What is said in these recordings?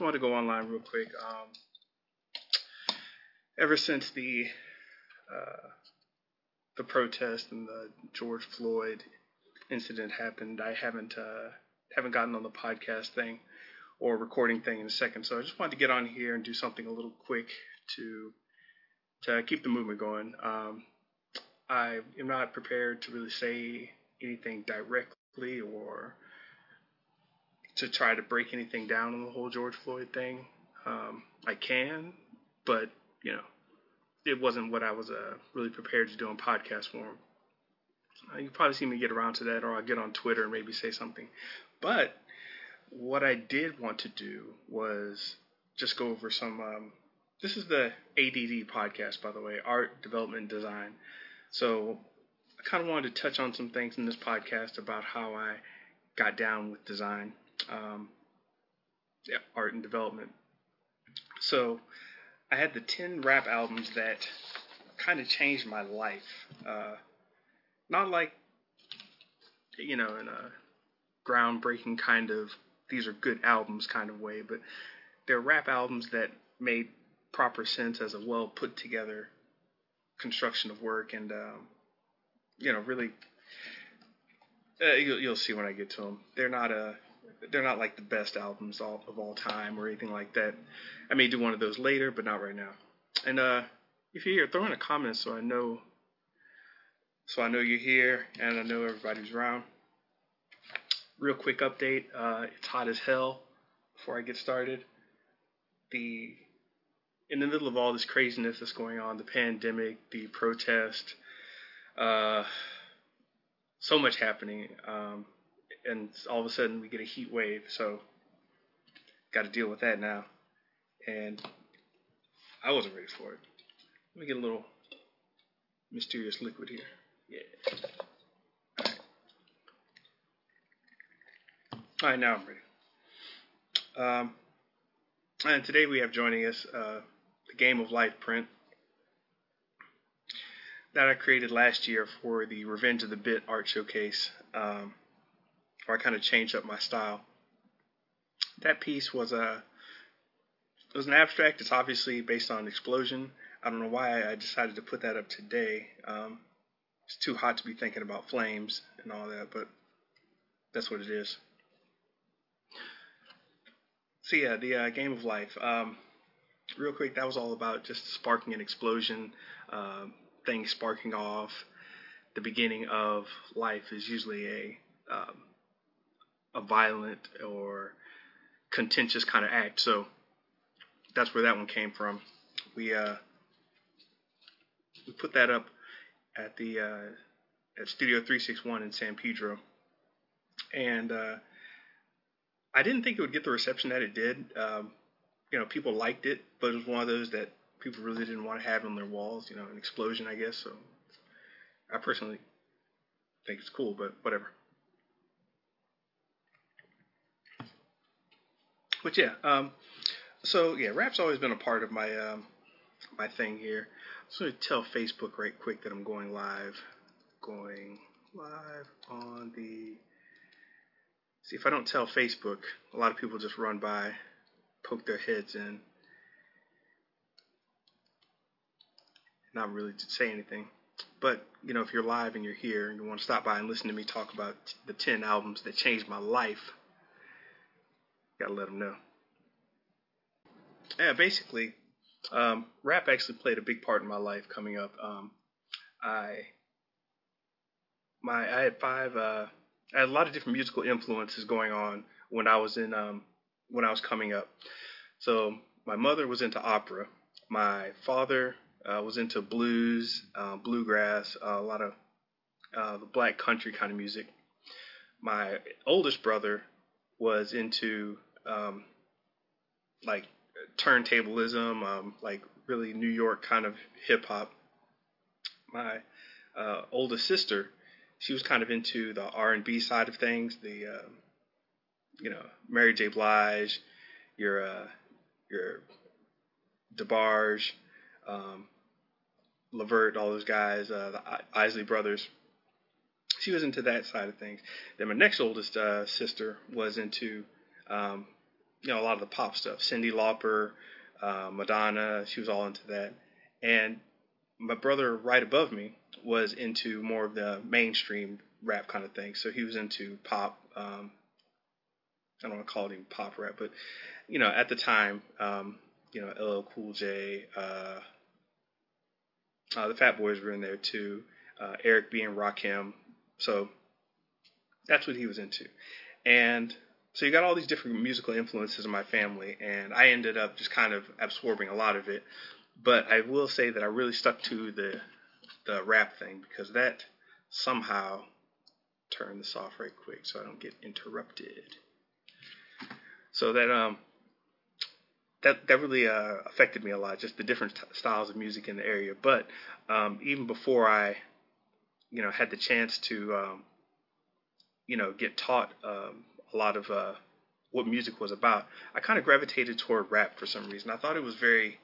just wanted to go online real quick. Um, ever since the uh, the protest and the George Floyd incident happened, I haven't uh, haven't gotten on the podcast thing or recording thing in a second. So I just wanted to get on here and do something a little quick to to keep the movement going. Um, I am not prepared to really say anything directly or to try to break anything down on the whole George Floyd thing. Um, I can, but you know, it wasn't what I was uh, really prepared to do on podcast form. Uh, you probably see me get around to that, or I'll get on Twitter and maybe say something. But what I did want to do was just go over some. Um, this is the ADD podcast, by the way, art development design. So I kind of wanted to touch on some things in this podcast about how I got down with design, um, yeah, art and development. So I had the 10 rap albums that kind of changed my life. Uh, not like, you know, in a groundbreaking kind of, these are good albums kind of way, but they're rap albums that made proper sense as a well put together construction of work and, um, you know, really, uh, you'll, you'll see when I get to them. They're not a, they're not like the best albums all, of all time or anything like that. I may do one of those later, but not right now. And uh, if you're here, throw in a comment so I know, so I know you're here and I know everybody's around. Real quick update: uh, it's hot as hell. Before I get started, the in the middle of all this craziness that's going on, the pandemic, the protest, uh, so much happening. Um, and all of a sudden we get a heat wave. So got to deal with that now. And I wasn't ready for it. Let me get a little mysterious liquid here. Yeah. All right. Now I'm ready. Um, and today we have joining us uh, the Game of Life print that I created last year for the Revenge of the Bit art showcase. Um, where I kind of changed up my style. That piece was a it was an abstract. It's obviously based on an explosion. I don't know why I decided to put that up today. Um, it's too hot to be thinking about flames and all that, but that's what it is. So yeah, the uh, game of life. Um, real quick, that was all about just sparking an explosion, uh, things sparking off. The beginning of life is usually a um, a violent or contentious kind of act. So that's where that one came from. We uh, we put that up at the uh, at Studio 361 in San Pedro, and uh, I didn't think it would get the reception that it did. Um, you know, people liked it, but it was one of those that people really didn't want to have on their walls. You know, an explosion, I guess. So I personally think it's cool, but whatever. But yeah, um, so yeah, rap's always been a part of my um, my thing here. I'm going to tell Facebook right quick that I'm going live, going live on the. See if I don't tell Facebook, a lot of people just run by, poke their heads in, not really to say anything. But you know, if you're live and you're here and you want to stop by and listen to me talk about the 10 albums that changed my life, Gotta let them know. Yeah, basically, um, rap actually played a big part in my life coming up. Um, I my I had five. Uh, I had a lot of different musical influences going on when I was in um, when I was coming up. So my mother was into opera. My father uh, was into blues, uh, bluegrass, uh, a lot of uh, the black country kind of music. My oldest brother was into um, like turntablism, um, like really New York kind of hip hop. My uh, oldest sister, she was kind of into the R and B side of things, the uh, you know Mary J. Blige, your uh, your DeBarge, um, Levert, all those guys, uh, the Isley Brothers. She was into that side of things. Then my next oldest uh, sister was into um, you know a lot of the pop stuff. Cyndi Lauper, uh, Madonna, she was all into that. And my brother right above me was into more of the mainstream rap kind of thing. So he was into pop. Um, I don't want to call it even pop rap, but you know, at the time, um, you know, LL Cool J, uh, uh, the Fat Boys were in there too. Uh, Eric B and Rakim. So that's what he was into, and so you got all these different musical influences in my family, and I ended up just kind of absorbing a lot of it. But I will say that I really stuck to the the rap thing because that somehow turn this off right quick so I don't get interrupted. So that um that that really uh, affected me a lot, just the different t- styles of music in the area. But um, even before I, you know, had the chance to, um, you know, get taught um, a lot of uh, what music was about, I kind of gravitated toward rap for some reason. I thought it was very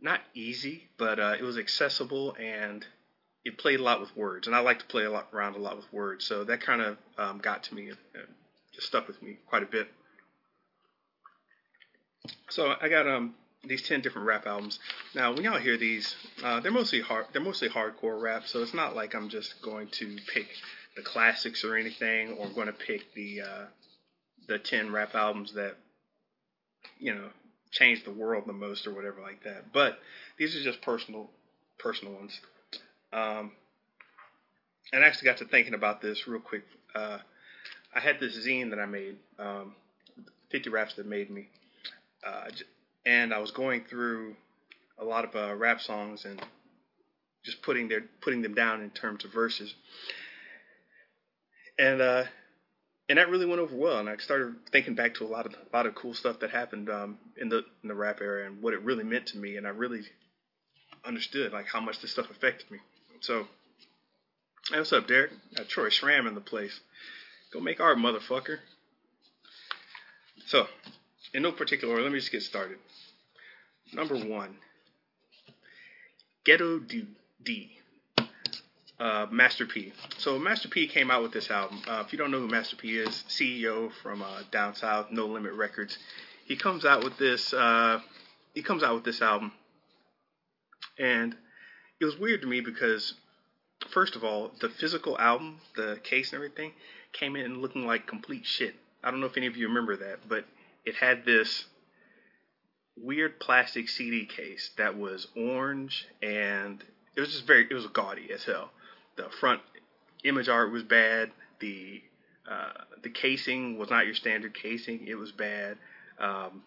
not easy, but uh, it was accessible and it played a lot with words, and I like to play a lot around a lot with words. So that kind of um, got to me and, just stuck with me quite a bit. So I got um these ten different rap albums. Now when y'all hear these, uh, they're mostly hard. They're mostly hardcore rap. So it's not like I'm just going to pick the classics or anything, or going to pick the uh, the ten rap albums that you know changed the world the most or whatever like that. But these are just personal personal ones. Um, and I actually got to thinking about this real quick. Uh, I had this zine that I made, um, 50 raps that made me, uh, and I was going through a lot of uh, rap songs and just putting their putting them down in terms of verses, and uh, and that really went over well. And I started thinking back to a lot of a lot of cool stuff that happened um, in the in the rap era and what it really meant to me, and I really understood like how much this stuff affected me. So, hey, what's up, Derek? Got Troy Schram in the place. Go make art, motherfucker. So, in no particular order, let me just get started. Number one, Ghetto D. D. Uh, Master P. So Master P came out with this album. Uh, if you don't know who Master P is, CEO from uh, down south, No Limit Records. He comes out with this. Uh, he comes out with this album, and it was weird to me because, first of all, the physical album, the case and everything, came in looking like complete shit. I don't know if any of you remember that, but it had this weird plastic CD case that was orange and it was just very, it was gaudy as hell. The front image art was bad. The uh, the casing was not your standard casing. It was bad. Um,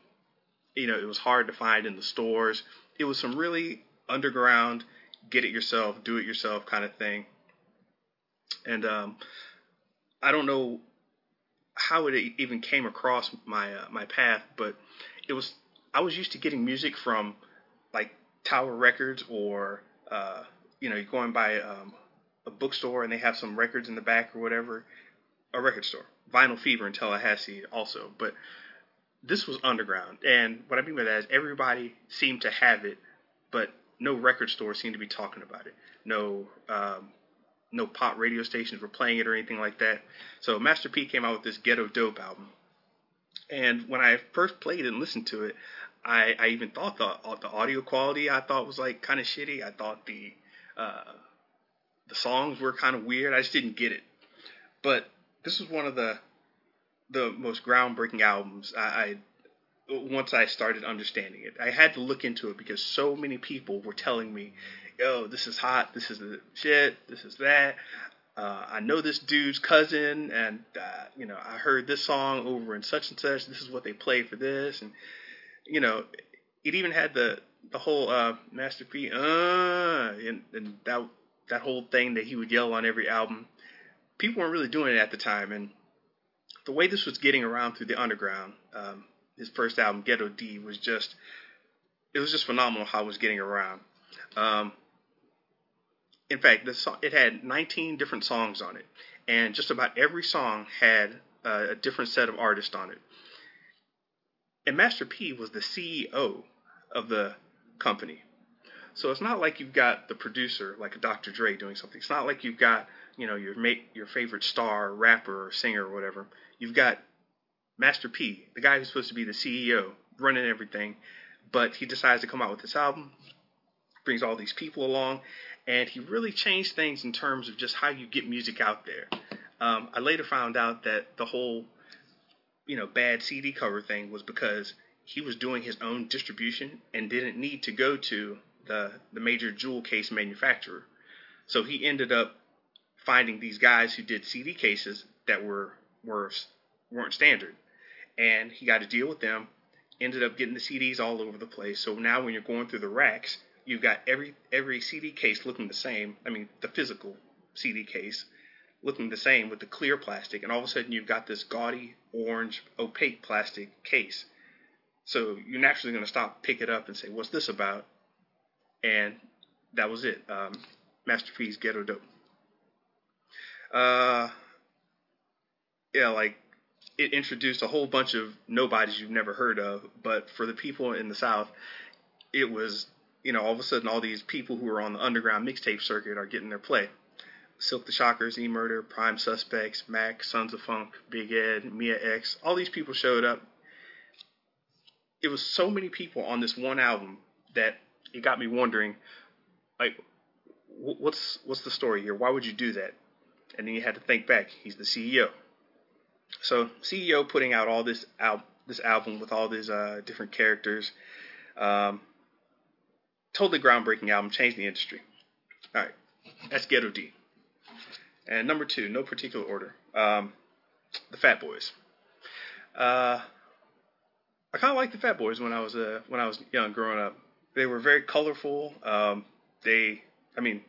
you know, it was hard to find in the stores. It was some really underground get it yourself, do it yourself kind of thing. And um, I don't know how it even came across my uh, my path, but it was I was used to getting music from like Tower Records or uh, you know going by um, a bookstore and they have some records in the back or whatever, a record store, Vinyl Fever in Tallahassee also, but this was underground. And what I mean by that is everybody seemed to have it, but no record store seemed to be talking about it. No, um, no pop radio stations were playing it or anything like that. So Master P came out with this Ghetto Dope album, and when I first played and listened to it, I, I even thought the the audio quality I thought was like kind of shitty. I thought the uh, the songs were kind of weird. I just didn't get it. But this was one of the the most groundbreaking albums I, I once I started understanding it. I had to look into it because so many people were telling me, yo, this is hot, this is the shit, this is that. Uh, I know this dude's cousin, and uh, you know, I heard this song over in such and such. This is what they play for this, and you know, it even had the the whole uh, Master P, uh, and, and that that whole thing that he would yell on every album. People weren't really doing it at the time, and the way this was getting around through the underground, um, his first album, Ghetto D, was just it was just phenomenal how it was getting around. Um, in fact, the song, it had 19 different songs on it, and just about every song had uh, a different set of artists on it. And Master P was the CEO of the company. So it's not like you've got the producer, like a Dr. Dre, doing something. It's not like you've got, you know, your mate, your favorite star, rapper, or singer, or whatever. You've got Master P, the guy who's supposed to be the CEO, running everything, but he decides to come out with this album, brings all these people along, and he really changed things in terms of just how you get music out there. Um, I later found out that the whole, you know, bad CD cover thing was because he was doing his own distribution and didn't need to go to the the major jewel case manufacturer. So he ended up finding these guys who did CD cases that were were weren't standard, and he got a deal with them. Ended up getting the CDs all over the place. So now when you're going through the racks, you've got every every CD case looking the same. I mean, the physical CD case looking the same with the clear plastic, and all of a sudden you've got this gaudy orange opaque plastic case. So you're naturally going to stop, pick it up, and say, "What's this about?" And that was it. Um, Ghetto Dope. Uh, yeah, like it introduced a whole bunch of nobodies you've never heard of, but for the people in the South, it was you know all of a sudden all these people who are on the underground mixtape circuit are getting their play. Silkk the Shockers, E Murder, Prime Suspects, Mac, Sons of Funk, Big Ed, Mia X, all these people showed up. It was so many people on this one album that it got me wondering, like, what's what's the story here? Why would you do that? And then you had to think back. He's the CEO. So CEO putting out all this al- this album with all these uh, different characters, um, totally groundbreaking album, changed the industry. All right, that's Ghetto D. And number two, no particular order, um, the Fat Boys. Uh, I kind of liked the Fat Boys when I was uh, when I was young, growing up. They were very colorful. Um, they, I mean,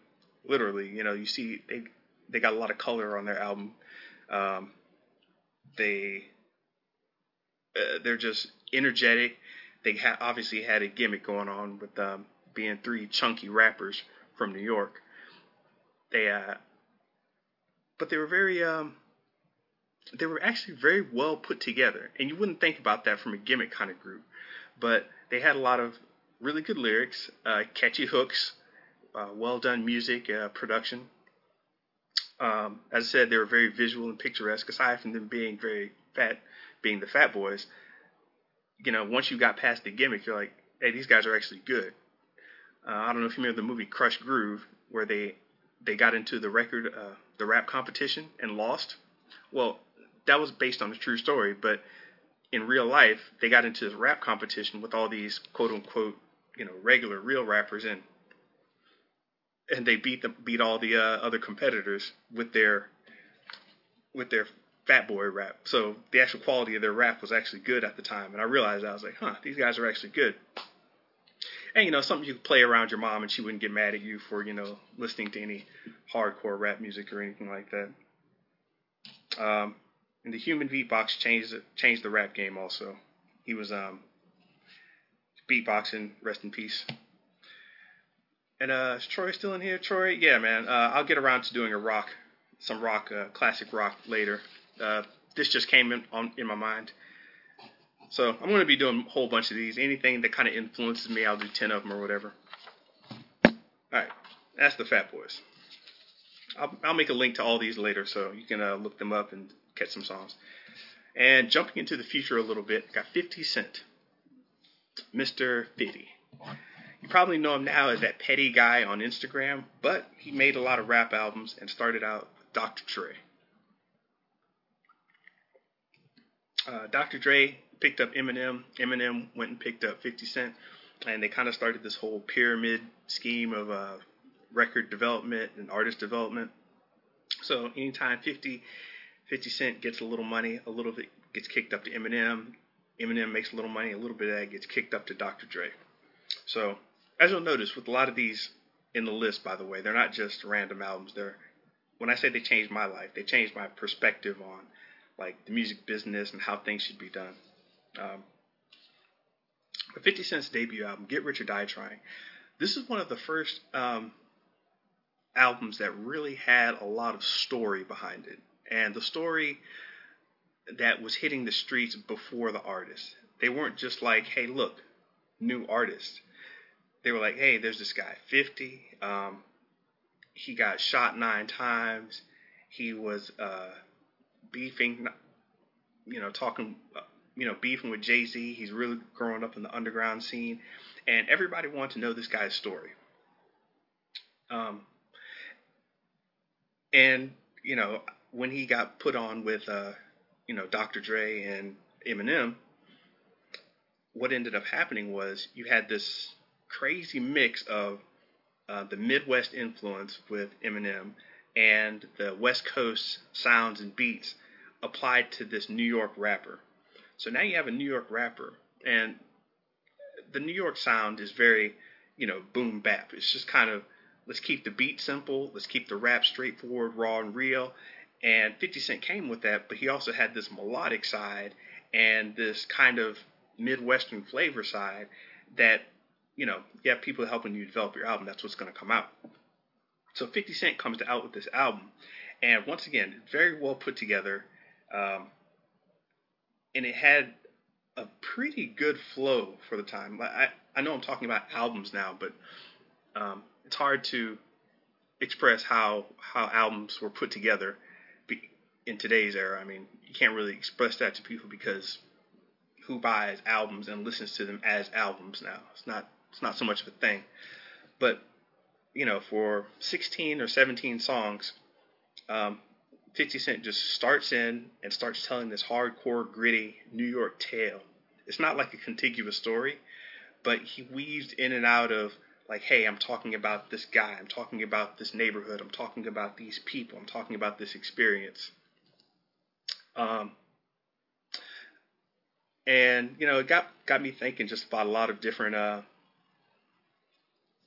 literally, you know, you see they they got a lot of color on their album. Um, they uh, they're just energetic. They ha- obviously had a gimmick going on with um, being three chunky rappers from New York. They uh, but they were very um, they were actually very well put together, and you wouldn't think about that from a gimmick kind of group, but they had a lot of really good lyrics, uh, catchy hooks, uh, well done music, uh, production. Um, as I said, they were very visual and picturesque. Aside from them being very fat, being the Fat Boys, you know, once you got past the gimmick, you're like, hey, these guys are actually good. Uh, I don't know if you remember the movie Krush Groove, where they they got into the record uh, the rap competition and lost. Well, that was based on a true story, but in real life, they got into this rap competition with all these quote unquote, you know, regular real rappers and and they beat them beat all the uh, other competitors with their with their fat boy rap. So the actual quality of their rap was actually good at the time, and I realized I was like, huh, these guys are actually good and you know something you could play around your mom and she wouldn't get mad at you for you know listening to any hardcore rap music or anything like that. Um, and the human beatbox changed changed the rap game also. He was um, beatboxing. Rest in peace. And uh, is Troy still in here? Troy, yeah, man. Uh, I'll get around to doing a rock, some rock, uh, classic rock later. Uh, this just came in on in my mind. So I'm to be doing a whole bunch of these. Anything that kind of influences me, I'll do 10 of them or whatever. All right, that's the Fat Boys. I'll, I'll make a link to all these later so you can uh, look them up and catch some songs. And jumping into the future a little bit, got 50 Cent, Mr. 50. You probably know him now as that petty guy on Instagram, but he made a lot of rap albums and started out with Dr. Dre. Uh, Dr. Dre picked up Eminem. Eminem went and picked up 50 Cent, and they kind of started this whole pyramid scheme of uh, record development and artist development. So anytime 50, 50 Cent gets a little money, a little bit gets kicked up to Eminem. Eminem makes a little money, a little bit of that gets kicked up to Dr. Dre. So as you'll notice with a lot of these in the list, by the way, they're not just random albums. They're when I say they changed my life, they changed my perspective on like the music business and how things should be done. Um, 50 Cent's debut album, Get Rich or Die Trying, this is one of the first um, albums that really had a lot of story behind it. And the story that was hitting the streets before the artist. They weren't just like, hey, look, new artist. They were like, hey, there's this guy, 50. Um, he got shot nine times. He was uh, beefing you know, talking, uh, you know, beefing with Jay Z. He's really growing up in the underground scene, and everybody wanted to know this guy's story. Um, and you know, when he got put on with, uh, you know, Dr. Dre and Eminem, what ended up happening was you had this crazy mix of uh, the Midwest influence with Eminem and the West Coast sounds and beats applied to this New York rapper. So now you have a New York rapper, and the New York sound is very, you know, boom bap. It's just kind of let's keep the beat simple, let's keep the rap straightforward, raw, and real. And 50 Cent came with that, but he also had this melodic side and this kind of Midwestern flavor side that, you know, you have people helping you develop your album. That's what's going to come out. So 50 Cent comes out with this album, and once again, very well put together, um, and it had a pretty good flow for the time. I I know I'm talking about albums now, but um, it's hard to express how how albums were put together in today's era. I mean, you can't really express that to people because who buys albums and listens to them as albums now? It's not it's not so much of a thing. But you know, for 16 or 17 songs, um, 50 Cent just starts in and starts telling this hardcore, gritty New York tale. It's not like a contiguous story, but he weaves in and out of like, hey, I'm talking about this guy, I'm talking about this neighborhood, I'm talking about these people, I'm talking about this experience. Um, and you know, it got got me thinking just about a lot of different uh,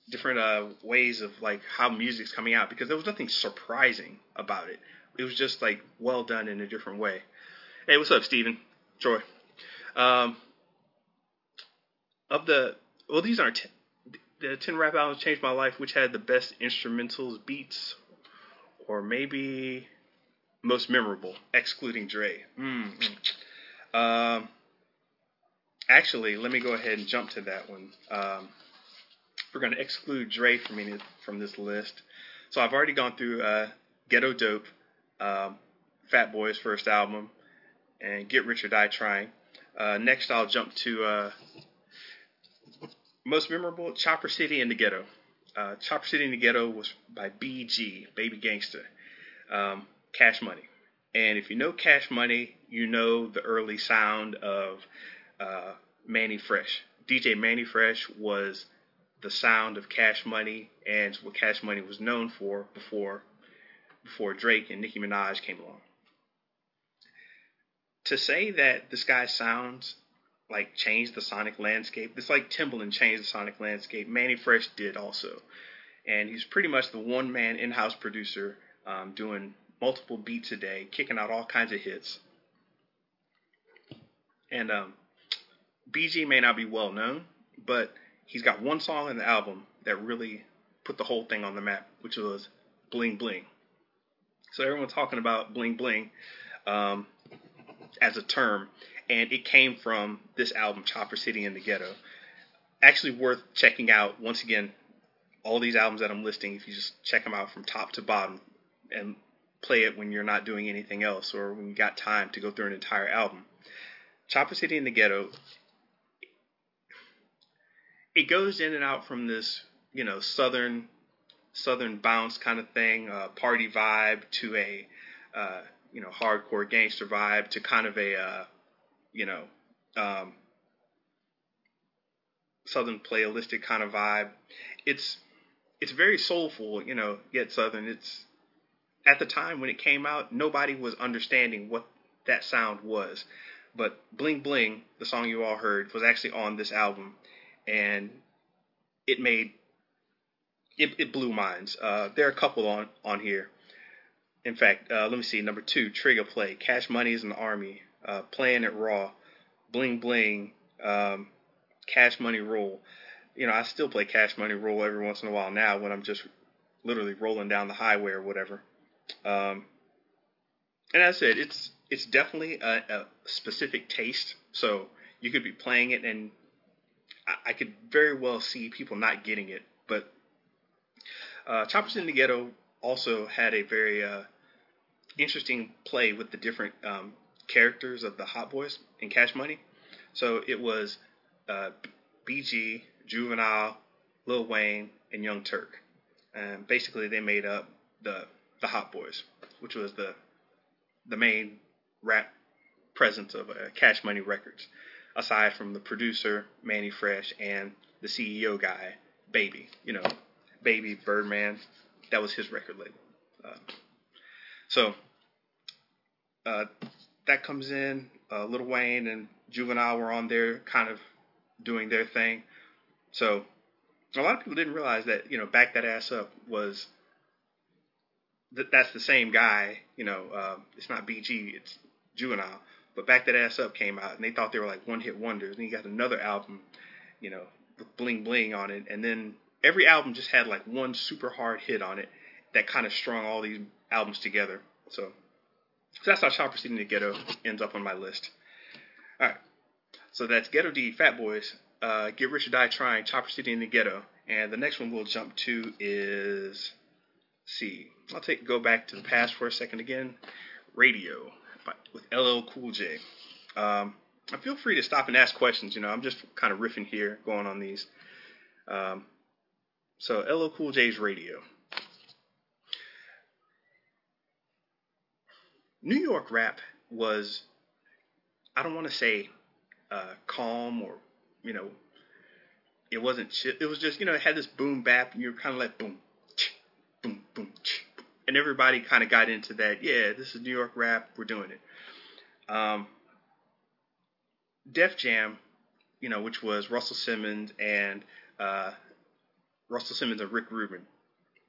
different uh, ways of like how music's coming out because there was nothing surprising about it. It was just like well done in a different way. Hey, what's up, Steven? Troy. Um, of the well, these aren't t- the ten rap albums changed my life, which had the best instrumentals, beats, or maybe most memorable, excluding Dre. Mm-hmm. Um, actually, let me go ahead and jump to that one. Um, we're going to exclude Dre from any, from this list. So I've already gone through uh, Ghetto Dope, um, Fat Boy's first album, and Get Rich or Die Trying. Uh, next, I'll jump to uh, most memorable Chopper City in the Ghetto. Uh, Chopper City in the Ghetto was by BG, Baby Gangster. um, Cash Money. And if you know Cash Money, you know the early sound of uh, Mannie Fresh. DJ Mannie Fresh was the sound of Cash Money and what Cash Money was known for before before Drake and Nicki Minaj came along. To say that this guy sounds like changed the sonic landscape, it's like Timbaland changed the sonic landscape. Mannie Fresh did also, and he's pretty much the one man in-house producer um, doing multiple beats a day, kicking out all kinds of hits. And um, BG may not be well known, but he's got one song in the album that really put the whole thing on the map, which was Bling Bling. So everyone's talking about Bling Bling um, as a term, and it came from this album, Chopper City in the Ghetto. Actually, worth checking out. Once again, all these albums that I'm listing, if you just check them out from top to bottom and play it when you're not doing anything else or when you got time to go through an entire album. Chopper City in the Ghetto it goes in and out from this, you know, southern southern bounce kind of thing, uh, party vibe to a, uh, you know, hardcore gangster vibe to kind of a, uh, you know, um, southern playlistic kind of vibe. It's it's very soulful, you know, yet southern. It's at the time when it came out, nobody was understanding what that sound was. But Bling Bling, the song you all heard, was actually on this album and it made it, it blew minds. Uh, there are a couple on on here. In fact, uh, let me see. Number two, Trigger Play, Cash Money's in the Army, uh, Playing It Raw, Bling Bling, um, Cash Money Roll. You know, I still play Cash Money Roll every once in a while now when I'm just literally rolling down the highway or whatever. Um, and as I said, it's it's definitely a, a specific taste. So you could be playing it and I, could very well see people not getting it. But uh, Choppers in the Ghetto also had a very uh, interesting play with the different um, characters of the Hot Boys in Cash Money. So it was uh, BG, Juvenile, Lil Wayne, and Young Turk. And basically, they made up the the Hot Boys, which was the the main rap presence of uh, Cash Money Records, aside from the producer Mannie Fresh and the CEO guy Baby. You know, Baby Birdman. That was his record label. Uh, so uh, that comes in. Uh, Lil Wayne and Juvenile were on there, kind of doing their thing. So a lot of people didn't realize that you know back that ass up was that that's the same guy. You know, uh, it's not BG, it's Juvenile. But back that ass up came out, and they thought they were like one hit wonders. And he got another album, you know, with bling bling on it, and then every album just had like one super hard hit on it that kind of strung all these albums together. So, so that's how Chopper City in the Ghetto ends up on my list. All right, so that's Ghetto D, Fat Boys, uh, Get Rich or Die Trying, Chopper City in the Ghetto, and the next one we'll jump to is see. I'll take go back to the past for a second again. Radio by, with LL Cool J. Um, feel free to stop and ask questions. You know, I'm just kind of riffing here, going on these. Um, so LL Cool J's Radio. New York rap was, I don't want to say uh, calm or, you know, it wasn't. It was just, you know, it had this boom bap, and you're kind of like boom, boom, boom, and everybody kind of got into that. Yeah, this is New York rap. We're doing it. Um, Def Jam, you know, which was Russell Simmons and uh, Russell Simmons and Rick Rubin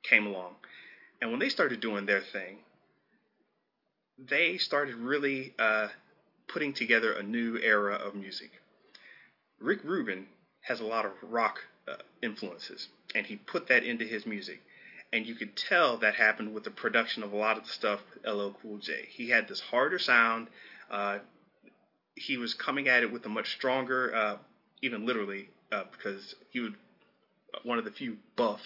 came along, and when they started doing their thing, they started really uh, putting together a new era of music. Rick Rubin has a lot of rock uh, influences, and he put that into his music. And you could tell that happened with the production of a lot of the stuff with LL Cool J. He had this harder sound. Uh, he was coming at it with a much stronger, uh, even literally, uh, because he was one of the few buff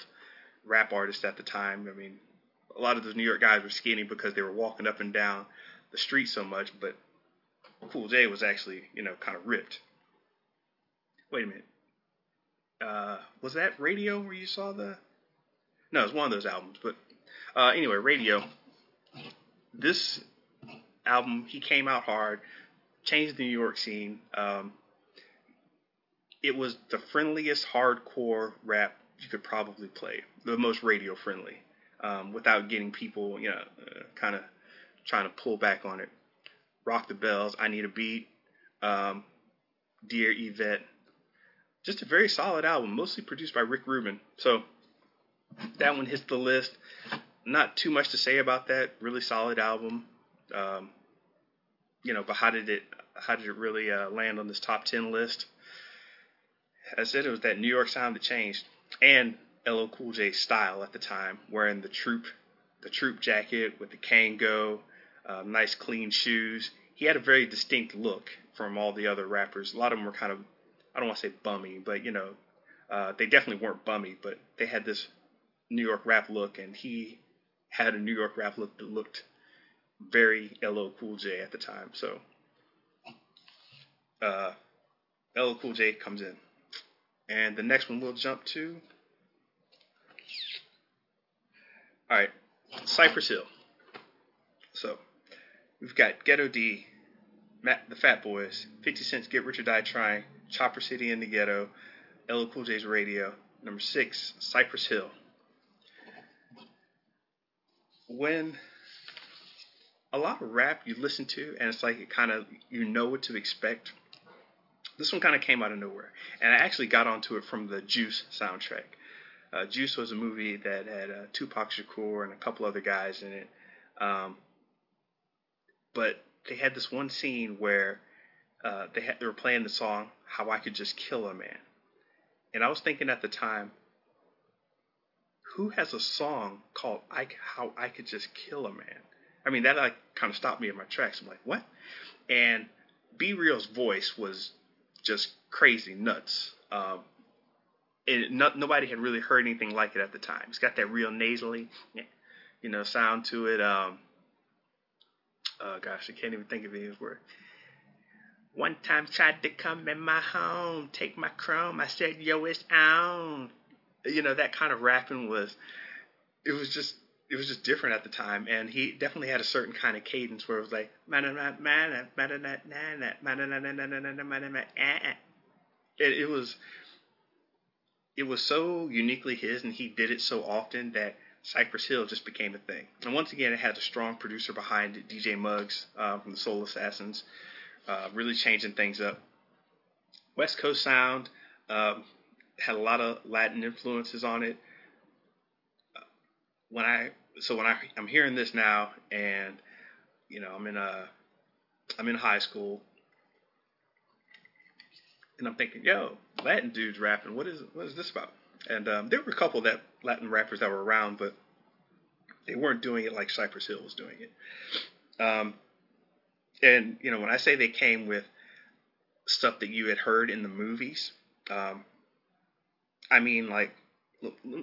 rap artists at the time. I mean, a lot of those New York guys were skinny because they were walking up and down the street so much, but Cool J was actually, you know, kind of ripped. Wait a minute. Uh, was that Radio where you saw the? No, it's one of those albums. But uh, anyway, Radio. This album, he came out hard, changed the New York scene. Um, it was the friendliest hardcore rap you could probably play, the most radio friendly, um, without getting people, you know, uh, kind of trying to pull back on it. Rock the Bells, I Need a Beat, um, Dear Yvette. Just a very solid album, mostly produced by Rick Rubin. So that one hits the list. Not too much to say about that. Really solid album. Um, you know, but how did it how did it really uh, land on this top ten list? I said it was that New York sound that changed, and LL Cool J's style at the time, wearing the troop the troop jacket with the Kangol, uh, nice clean shoes. He had a very distinct look from all the other rappers. A lot of them were kind of, I don't want to say bummy, but you know, uh, they definitely weren't bummy, but they had this New York rap look, and he had a New York rap look that looked very LL Cool J at the time. So, uh, LL Cool J comes in. And the next one we'll jump to. All right, Cypress Hill. So, we've got Ghetto D, Matt, the Fat Boys, 50 Cent's Get Rich or Die Trying, Chopper City in the Ghetto, LL Cool J's Radio. Number six, Cypress Hill. When a lot of rap you listen to, and it's like it kind of you know what to expect this one kind of came out of nowhere, and I actually got onto it from the Juice soundtrack. Uh, Juice was a movie that had uh, Tupac Shakur and a couple other guys in it, um, but they had this one scene where uh, they had, they were playing the song "How I Could Just Kill a Man," and I was thinking at the time, who has a song called I, "How I Could Just Kill a Man"? I mean, that like kind of stopped me in my tracks. I'm like, what? And B-Real's voice was just crazy nuts. Um, and not, nobody had really heard anything like it at the time. It's got that real nasally, you know, sound to it. Um, uh, gosh, I can't even think of any word. One time tried to come in my home, take my chrome. I said, yo, it's on. You know, that kind of rapping was, it was just, it was just different at the time. And he definitely had a certain kind of cadence where it was like, it, it was, it was so uniquely his and he did it so often that Cypress Hill just became a thing. And once again, it had a strong producer behind it, DJ Muggs uh, from the Soul Assassins, uh, really changing things up. West Coast sound um, had a lot of Latin influences on it. When I so when I I'm hearing this now, and you know I'm in a I'm in high school, and I'm thinking, yo, Latin dudes rapping. What is what is this about? And um, there were a couple that Latin rappers that were around, but they weren't doing it like Cypress Hill was doing it. Um, and you know, when I say they came with stuff that you had heard in the movies, um, I mean like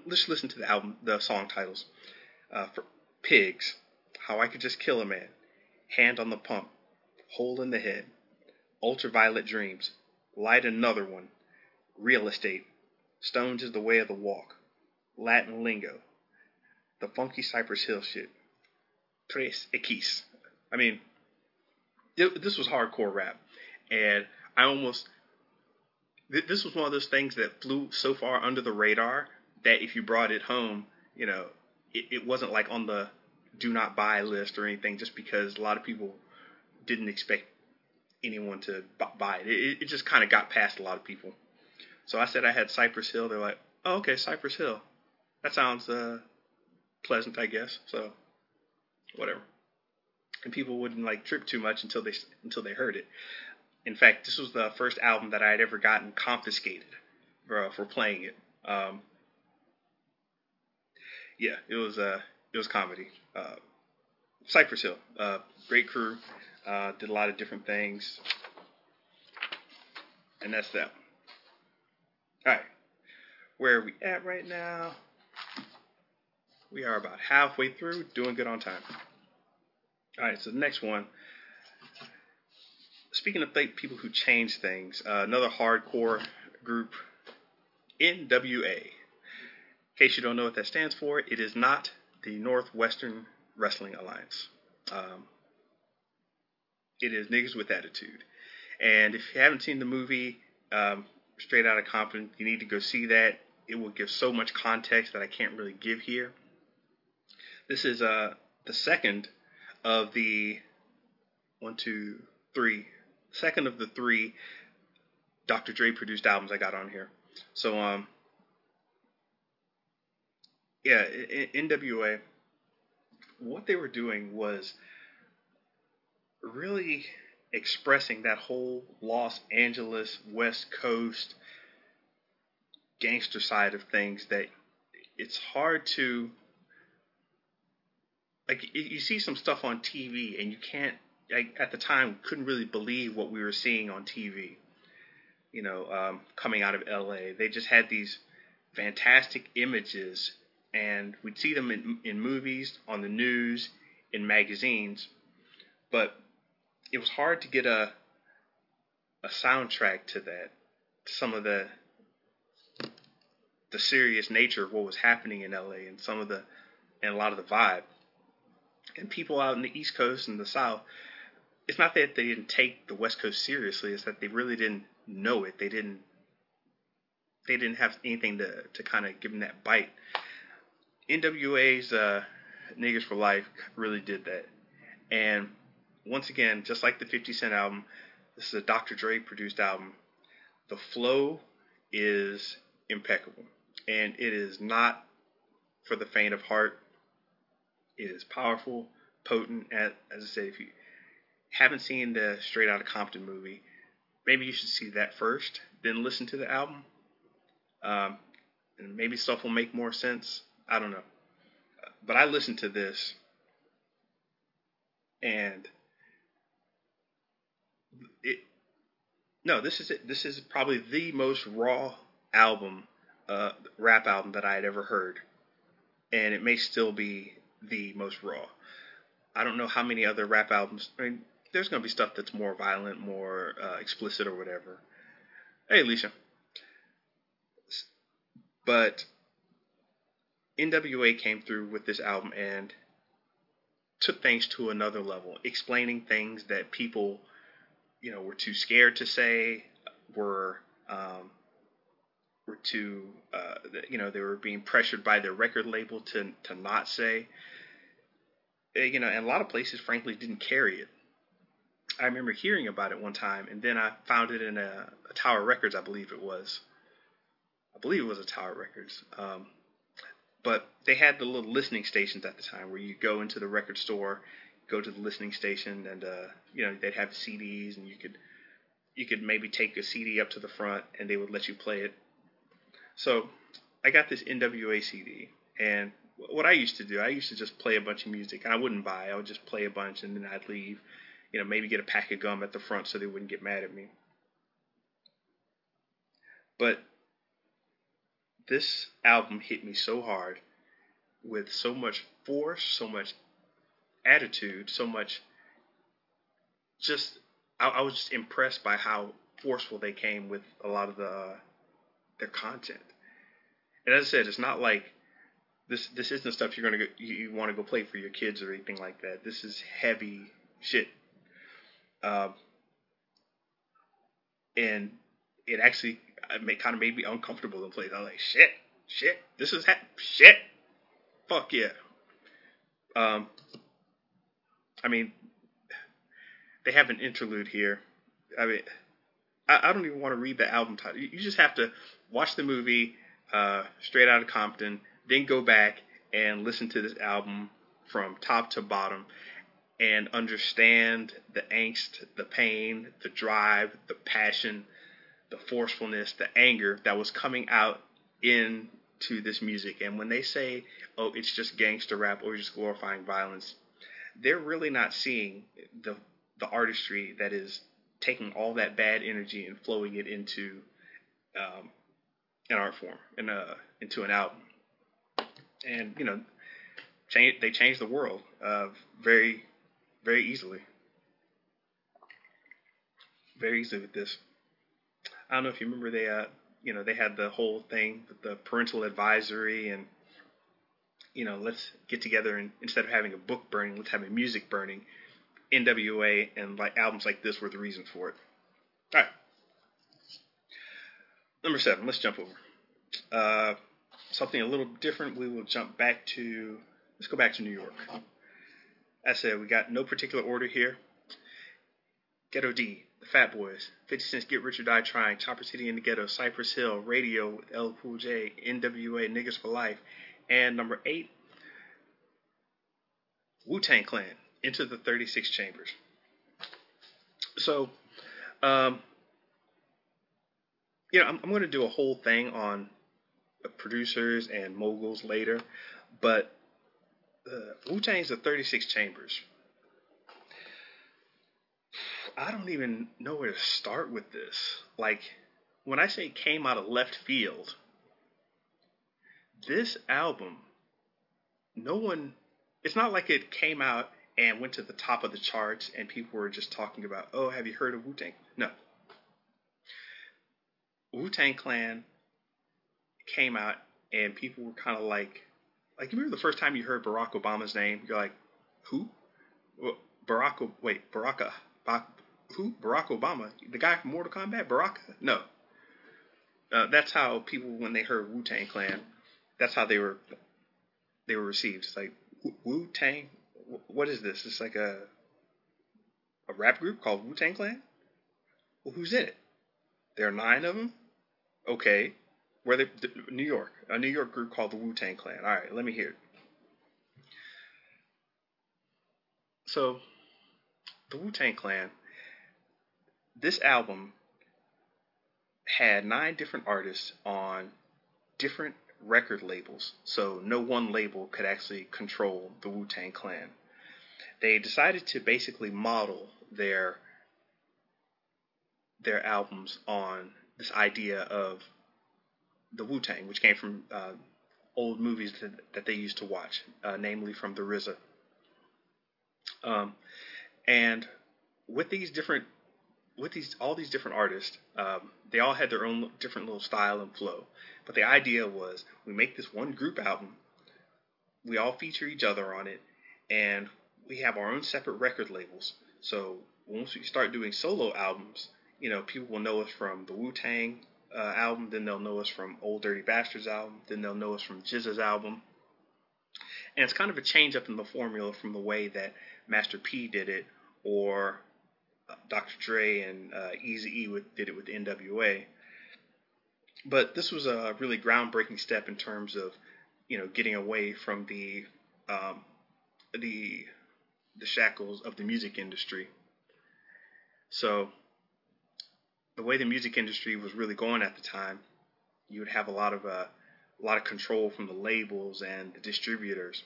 let's listen to the album, the song titles. Uh, for Pigs, How I Could Just Kill a Man, Hand on the Pump, Hole in the Head, Ultraviolet Dreams, Light Another One, Real Estate, Stoned is the Way of the Walk, Latin Lingo, the funky Cypress Hill shit, Tres Equis. I mean, this was hardcore rap, and I almost this was one of those things that flew so far under the radar that if you brought it home, you know, it, it wasn't like on the do not buy list or anything, just because a lot of people didn't expect anyone to buy it. It, it just kind of got past a lot of people. So I said I had Cypress Hill. They're like, oh, okay, Cypress Hill. That sounds uh, pleasant, I guess. So whatever and people wouldn't like trip too much until they until they heard it. In fact, this was the first album that I had ever gotten confiscated for, for playing it. Um, yeah, it was uh, it was comedy. Uh, Cypress Hill, uh, great crew, uh, did a lot of different things, and that's that. All right, where are we at right now? We are about halfway through, doing good on time. All right, so the next one. Speaking of th- people who change things, uh, another hardcore group, NWA. In case you don't know what that stands for, it is not the Northwestern Wrestling Alliance. Um, it is niggas with attitude. And if you haven't seen the movie um, Straight Outta Compton, you need to go see that. It will give so much context that I can't really give here. This is uh, the second of the one, two, three, second of the three Dr. Dre produced albums I got on here. So, um, yeah, NWA, what they were doing was really expressing that whole Los Angeles West Coast gangster side of things that it's hard to like you see some stuff on TV and you can't at the time couldn't really believe what we were seeing on TV. You know, um, coming out of LA, they just had these fantastic images, and we'd see them in, in movies, on the news, in magazines, but it was hard to get a a soundtrack to that, to some of the the serious nature of what was happening in LA and some of the and a lot of the vibe and people out in the East Coast and the South, it's not that they didn't take the West Coast seriously; it's that they really didn't know it. They didn't. They didn't have anything to to kind of give them that bite. NWA's uh, "Niggas for Life" really did that, and once again, just like the 50 Cent album, this is a Dr. Dre produced album. The flow is impeccable, and it is not for the faint of heart. It is powerful, potent. As, as I said, if you haven't seen the Straight Outta Compton movie, maybe you should see that first, then listen to the album. Um, and maybe stuff will make more sense. I don't know. But I listened to this, and it. No, this is it. This is probably the most raw album, uh, rap album that I had ever heard, and it may still be the most raw. I don't know how many other rap albums. I mean, there's going to be stuff that's more violent, more uh, explicit, or whatever. Hey, Alicia. But NWA came through with this album and took things to another level, explaining things that people, you know, were too scared to say, were um, were too, uh, you know, they were being pressured by their record label to to not say. Eh, you know, and a lot of places, frankly, didn't carry it. I remember hearing about it one time, and then I found it in a, a Tower Records, I believe it was. I believe it was a Tower Records. Um, but they had the little listening stations at the time where you go into the record store, go to the listening station, and uh, you know they'd have CDs, and you could you could maybe take a CD up to the front, and they would let you play it. So I got this NWA CD, and what I used to do, I used to just play a bunch of music, I wouldn't buy. I would just play a bunch, and then I'd leave. You know, maybe get a pack of gum at the front so they wouldn't get mad at me. But this album hit me so hard with so much force, so much attitude, so much just I, I was just impressed by how forceful they came with a lot of the their content. And as I said, it's not like this this isn't stuff you're gonna go, you, you want to go play for your kids or anything like that. This is heavy shit. Um, and it actually it kind of made me uncomfortable in place. I was like, shit, shit, this is ha- shit. Fuck yeah. Um, I mean, they have an interlude here. I mean, I, I don't even want to read the album title. You, you just have to watch the movie uh, Straight Outta Compton, then go back and listen to this album from top to bottom and understand the angst, the pain, the drive, the passion, the forcefulness, the anger that was coming out into this music. And when they say, oh, it's just gangster rap or just glorifying violence, they're really not seeing the the artistry that is taking all that bad energy and flowing it into um, an art form and uh, into an album. And you know, change, they changed the world uh, very, very easily. Very easily with this. I don't know if you remember they, uh, you know, they had the whole thing with the parental advisory and, you know, let's get together and instead of having a book burning, let's have a music burning. NWA and like albums like this were the reason for it. All right. Number seven. Let's jump over. Uh, something a little different. We will jump back to. Let's go back to New York. I said, we got no particular order here. Ghetto D, the Fat Boys, 50 Cent's Get Rich or Die Trying, Chopper City in the Ghetto, Cypress Hill, Radio with LL Cool J, NWA, Niggas for Life, and number eight, Wu Tang Clan, Enter the 36 Chambers. So, um, you know, I'm, I'm going to do a whole thing on producers and moguls later, but uh, Wu Tang's the 36 Chambers. I don't even know where to start with this. Like, when I say came out of left field, this album, no one, it's not like it came out and went to the top of the charts and people were just talking about, oh, have you heard of Wu Tang? No. Wu Tang Clan came out and people were kind of like, like you remember the first time you heard Barack Obama's name? You're like, who? Barack, wait, Baraka, who? Barack Obama, the guy from Mortal Kombat, Baraka? No. Uh, that's how people, when they heard Wu Tang Clan, that's how they were they were received. It's like Wu Tang. What is this? It's like a a rap group called Wu Tang Clan. Well, who's in it? There are nine of them. Okay, where they New York, a New York group called the Wu Tang Clan. All right, let me hear it. So, the Wu Tang Clan this album had nine different artists on different record labels, so no one label could actually control the Wu Tang Clan. They decided to basically model their their albums on this idea of the Wu Tang, which came from uh, old movies that, that, they used to watch, uh, namely from the RZA. Um, and with these different, with these all these different artists, um, they all had their own different little style and flow. But the idea was we make this one group album, we all feature each other on it, and we have our own separate record labels. So once we start doing solo albums, you know, people will know us from the Wu Tang uh, album, then they'll know us from Ol' Dirty Bastard's album, then they'll know us from GZA's album. And it's kind of a change up in the formula from the way that Master P did it or uh, Dr. Dre and uh, Easy E did it with NWA. But this was a really groundbreaking step in terms of, you know, getting away from the um, the the shackles of the music industry. So the way the music industry was really going at the time, you would have a lot of uh, a lot of control from the labels and the distributors.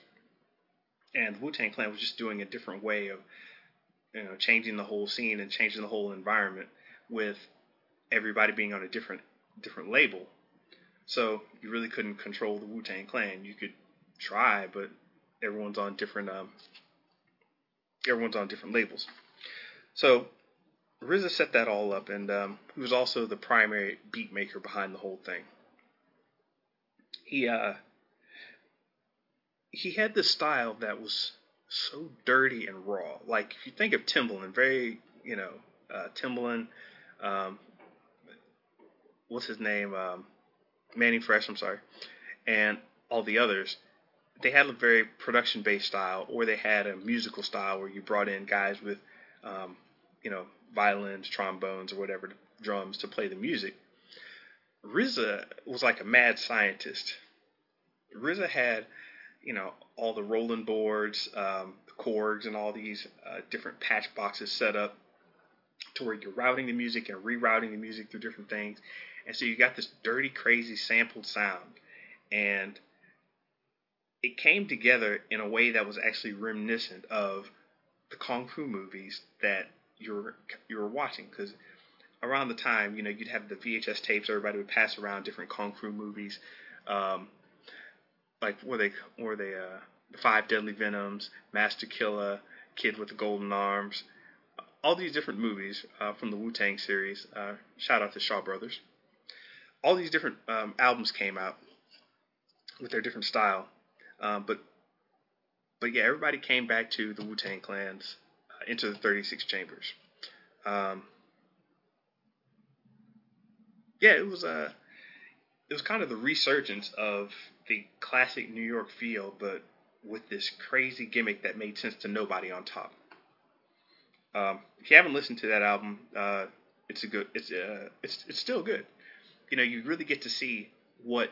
And the Wu Tang Clan was just doing a different way of, you know, changing the whole scene and changing the whole environment with everybody being on a different different label. So you really couldn't control the Wu Tang Clan. You could try, but everyone's on different um, everyone's on different labels. So RZA set that all up, and um, he was also the primary beat maker behind the whole thing. He uh, he had this style that was so dirty and raw. Like if you think of Timbaland, very you know uh, Timbaland, um, what's his name, um, Mannie Fresh. I'm sorry, and all the others. They had a very production based style, or they had a musical style where you brought in guys with, um, you know, violins, trombones, or whatever, drums to play the music. RZA was like a mad scientist. RZA had, you know, all the rolling boards, um, the Korgs, and all these uh, different patch boxes set up to where you're routing the music and rerouting the music through different things. And so you got this dirty, crazy sampled sound. And it came together in a way that was actually reminiscent of the kung fu movies that you were you were watching because around the time you know you'd have the VHS tapes everybody would pass around different kung fu movies um, like were they were they uh, the Five Deadly Venoms Master Killa Kid with the Golden Arms all these different movies uh, from the Wu Tang series uh, shout out to Shaw Brothers. All these different um, albums came out with their different style um, but but yeah everybody came back to the Wu Tang Clan's into the 36 chambers. Um, yeah, it was a uh, it was kind of the resurgence of the classic New York feel, but with this crazy gimmick that made sense to nobody on top. Um, if you haven't listened to that album, uh, it's a good. It's uh, it's it's still good. You know, you really get to see what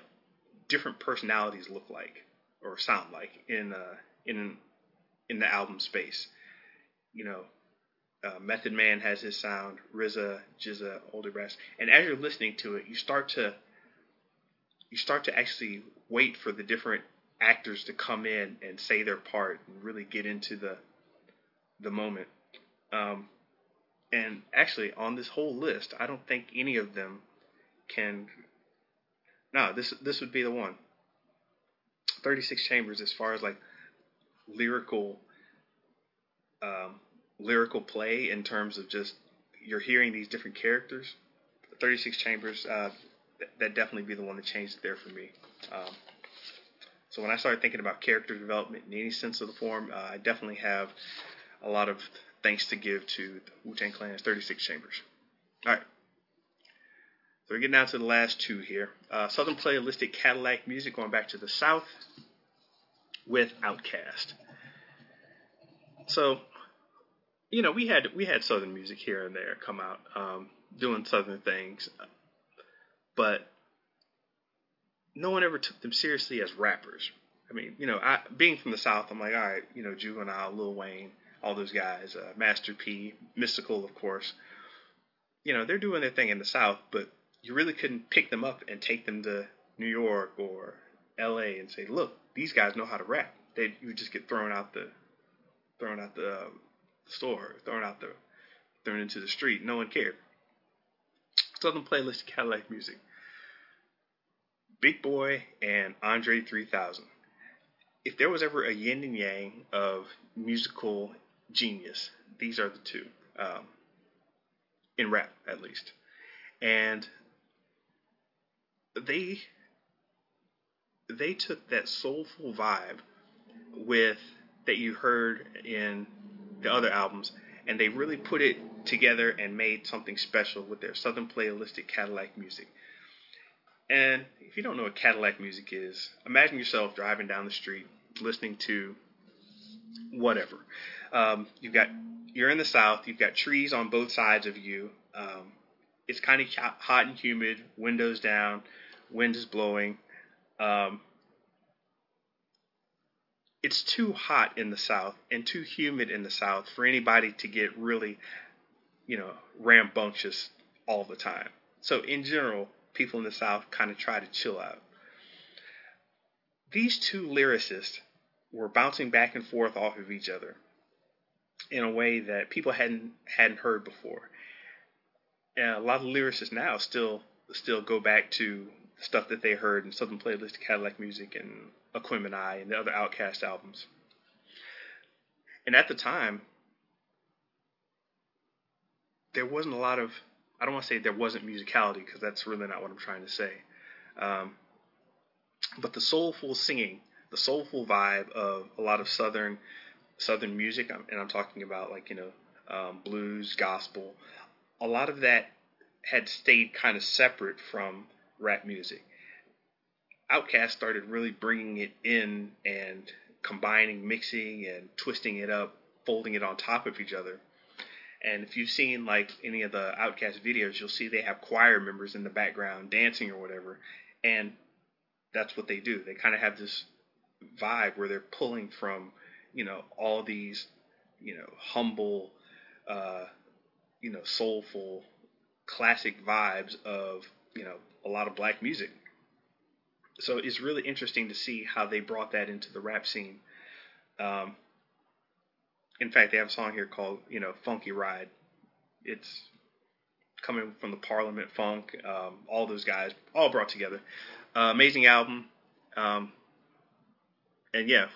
different personalities look like or sound like in uh, in in the album space you know, uh, Method Man has his sound, RZA, GZA, Older Brass, and as you're listening to it, you start to you start to actually wait for the different actors to come in and say their part and really get into the the moment. Um, and actually, on this whole list, I don't think any of them can. No, this this would be the one. Thirty Six Chambers, as far as like lyrical um, lyrical play in terms of just you're hearing these different characters. 36 Chambers, uh, th- that definitely be the one that changed it there for me. Um, so when I started thinking about character development in any sense of the form, uh, I definitely have a lot of thanks to give to Wu Tang Clan's 36 Chambers. All right. So we're getting down to the last two here. Uh, Southern Playalistic Cadillac Music going back to the South with OutKast. So you know, we had we had southern music here and there come out, um, doing southern things, but no one ever took them seriously as rappers. I mean, you know, I, being from the South, I'm like, all right, you know, Juvenile, Lil Wayne, all those guys, uh, Master P, Mystikal, of course. You know, they're doing their thing in the South, but you really couldn't pick them up and take them to New York or L.A. and say, look, these guys know how to rap. They you just get thrown out the thrown out the um, store, thrown out the, thrown into the street. No one cared. Southern playlist Cadillac music. Big Boi and Andre 3000. If there was ever a yin and yang of musical genius. These are the two, um, in rap at least, and they they took that soulful vibe with that you heard in the other albums, and they really put it together and made something special with their Southern Playalistic Cadillac music. And if you don't know what Cadillac music is, imagine yourself driving down the street listening to whatever. Um, you've got you're in the South. You've got trees on both sides of you. Um, it's kind of hot and humid. Windows down. Wind is blowing. Um, it's too hot in the South and too humid in the South for anybody to get really, you know, rambunctious all the time. So in general, people in the South kind of try to chill out. These two lyricists were bouncing back and forth off of each other in a way that people hadn't hadn't heard before. And a lot of lyricists now still still go back to stuff that they heard in Southern Playalistic Cadillac Music and Aquemini and the other OutKast albums. And at the time, there wasn't a lot of I don't want to say there wasn't musicality because that's really not what I'm trying to say. Um, but the soulful singing, the soulful vibe of a lot of southern southern music, and I'm talking about like you know um, blues, gospel, a lot of that had stayed kind of separate from rap music. OutKast started really bringing it in and combining, mixing, and twisting it up, folding it on top of each other. And if you've seen like any of the OutKast videos, you'll see they have choir members in the background dancing or whatever, and that's what they do. They kind of have this vibe where they're pulling from, you know, all these, you know, humble, uh, you know, soulful, classic vibes of, you know, a lot of black music so it's really interesting to see how they brought that into the rap scene. Um, in fact, they have a song here called, you know, Funky Ride. It's coming from the Parliament Funk, um, all those guys, all brought together. Uh, amazing album. Um, and yeah,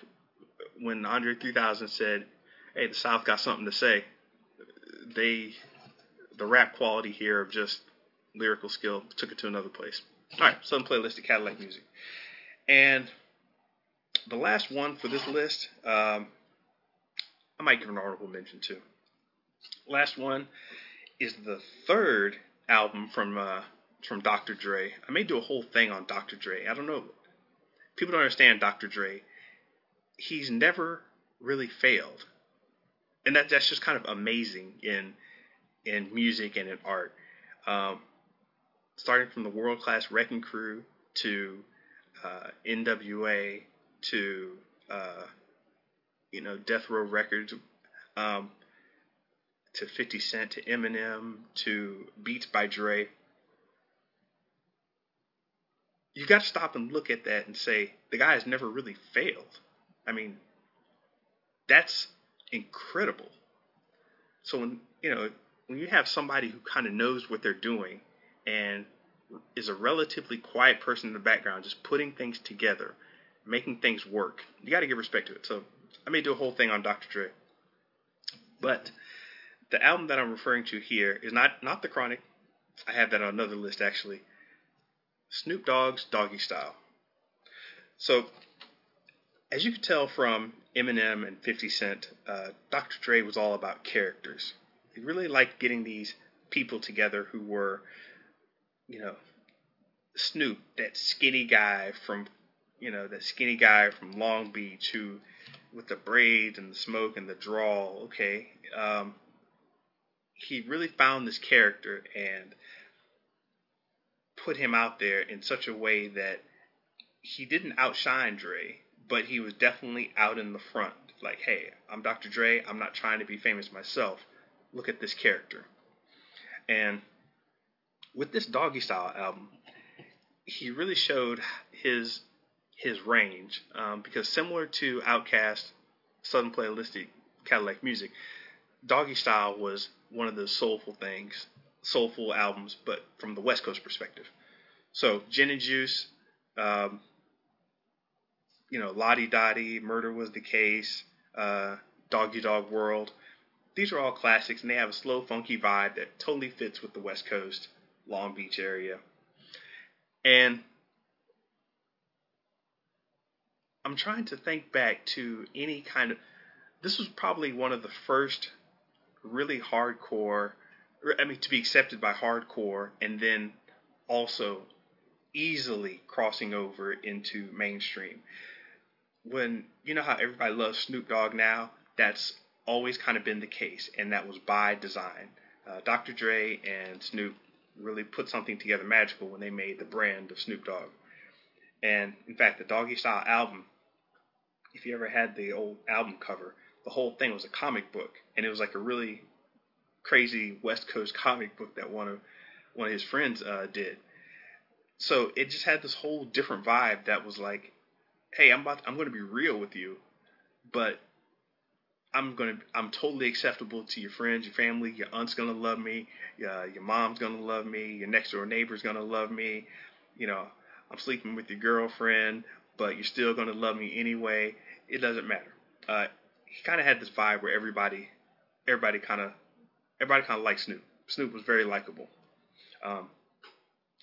when Andre 3000 said, hey, the South got something to say, they, the rap quality here of just lyrical skill took it to another place. All right, Southern of Cadillac Music. And the last one for this list, um, I might give an honorable mention too. Last one is the third album from uh, from Dr. Dre. I may do a whole thing on Dr. Dre. I don't know. People don't understand Dr. Dre. He's never really failed, and that that's just kind of amazing in in music and in art. Um, starting from the World Class Wreckin' Cru to uh, NWA to uh, you know Death Row Records um, to 50 Cent to Eminem to Beats by Dre. You got to stop and look at that and say the guy has never really failed. I mean, that's incredible. So when you know when you have somebody who kind of knows what they're doing and is a relatively quiet person in the background, just putting things together, making things work. You got to give respect to it. So I may do a whole thing on Dr. Dre, but the album that I'm referring to here is not not the Chronic. I have that on another list actually. Snoop Dogg's Doggy Style. So, as you can tell from Eminem and 50 Cent, uh, Dr. Dre was all about characters. He really liked getting these people together who were you know, Snoop, that skinny guy from, you know, that skinny guy from Long Beach who, with the braids and the smoke and the drawl, okay, um, he really found this character and put him out there in such a way that he didn't outshine Dre, but he was definitely out in the front. Like, hey, I'm Dr. Dre. I'm not trying to be famous myself. Look at this character. And with this Doggy Style album, he really showed his his range um, because similar to OutKast, Southern Playalistic Cadillac Music, Doggy Style was one of the soulful things, soulful albums, but from the West Coast perspective. So Gin and Juice, um, you know, Lodi Dodi, Murder Was the Case, uh, Doggy Dogg World, these are all classics, and they have a slow, funky vibe that totally fits with the West Coast, Long Beach area. And I'm trying to think back to any kind of. This was probably one of the first really hardcore. I mean, to be accepted by hardcore, and then also easily crossing over into mainstream. When you know how everybody loves Snoop Dogg now, that's always kind of been the case, and that was by design. Uh, Dr. Dre and Snoop really put something together magical when they made the brand of Snoop Dogg. And in fact, the Doggy Style album, if you ever had the old album cover, the whole thing was a comic book, and it was like a really crazy West Coast comic book that one of one of his friends uh, did. So it just had this whole different vibe that was like, hey, I'm about to, I'm going to be real with you, but I'm gonna I'm totally acceptable to your friends, your family. Your aunt's gonna love me. Uh, your mom's gonna love me. Your next door neighbor's gonna love me. You know, I'm sleeping with your girlfriend, but you're still gonna love me anyway. It doesn't matter. Uh, he kind of had this vibe where everybody, everybody kind of, everybody kind of liked Snoop. Snoop was very likable, um,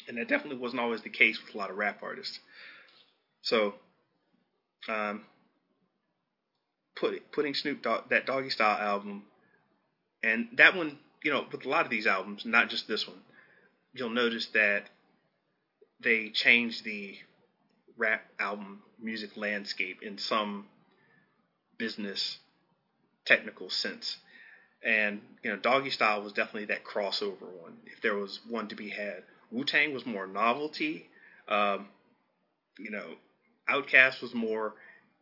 and that definitely wasn't always the case with a lot of rap artists. So, um, put putting Snoop Dogg that Doggy Style album, and that one, you know, with a lot of these albums, not just this one, you'll notice that they changed the rap album music landscape in some business technical sense. And you know, Doggy Style was definitely that crossover one. If there was one to be had, Wu Tang was more novelty. Um, you know, Outkast was more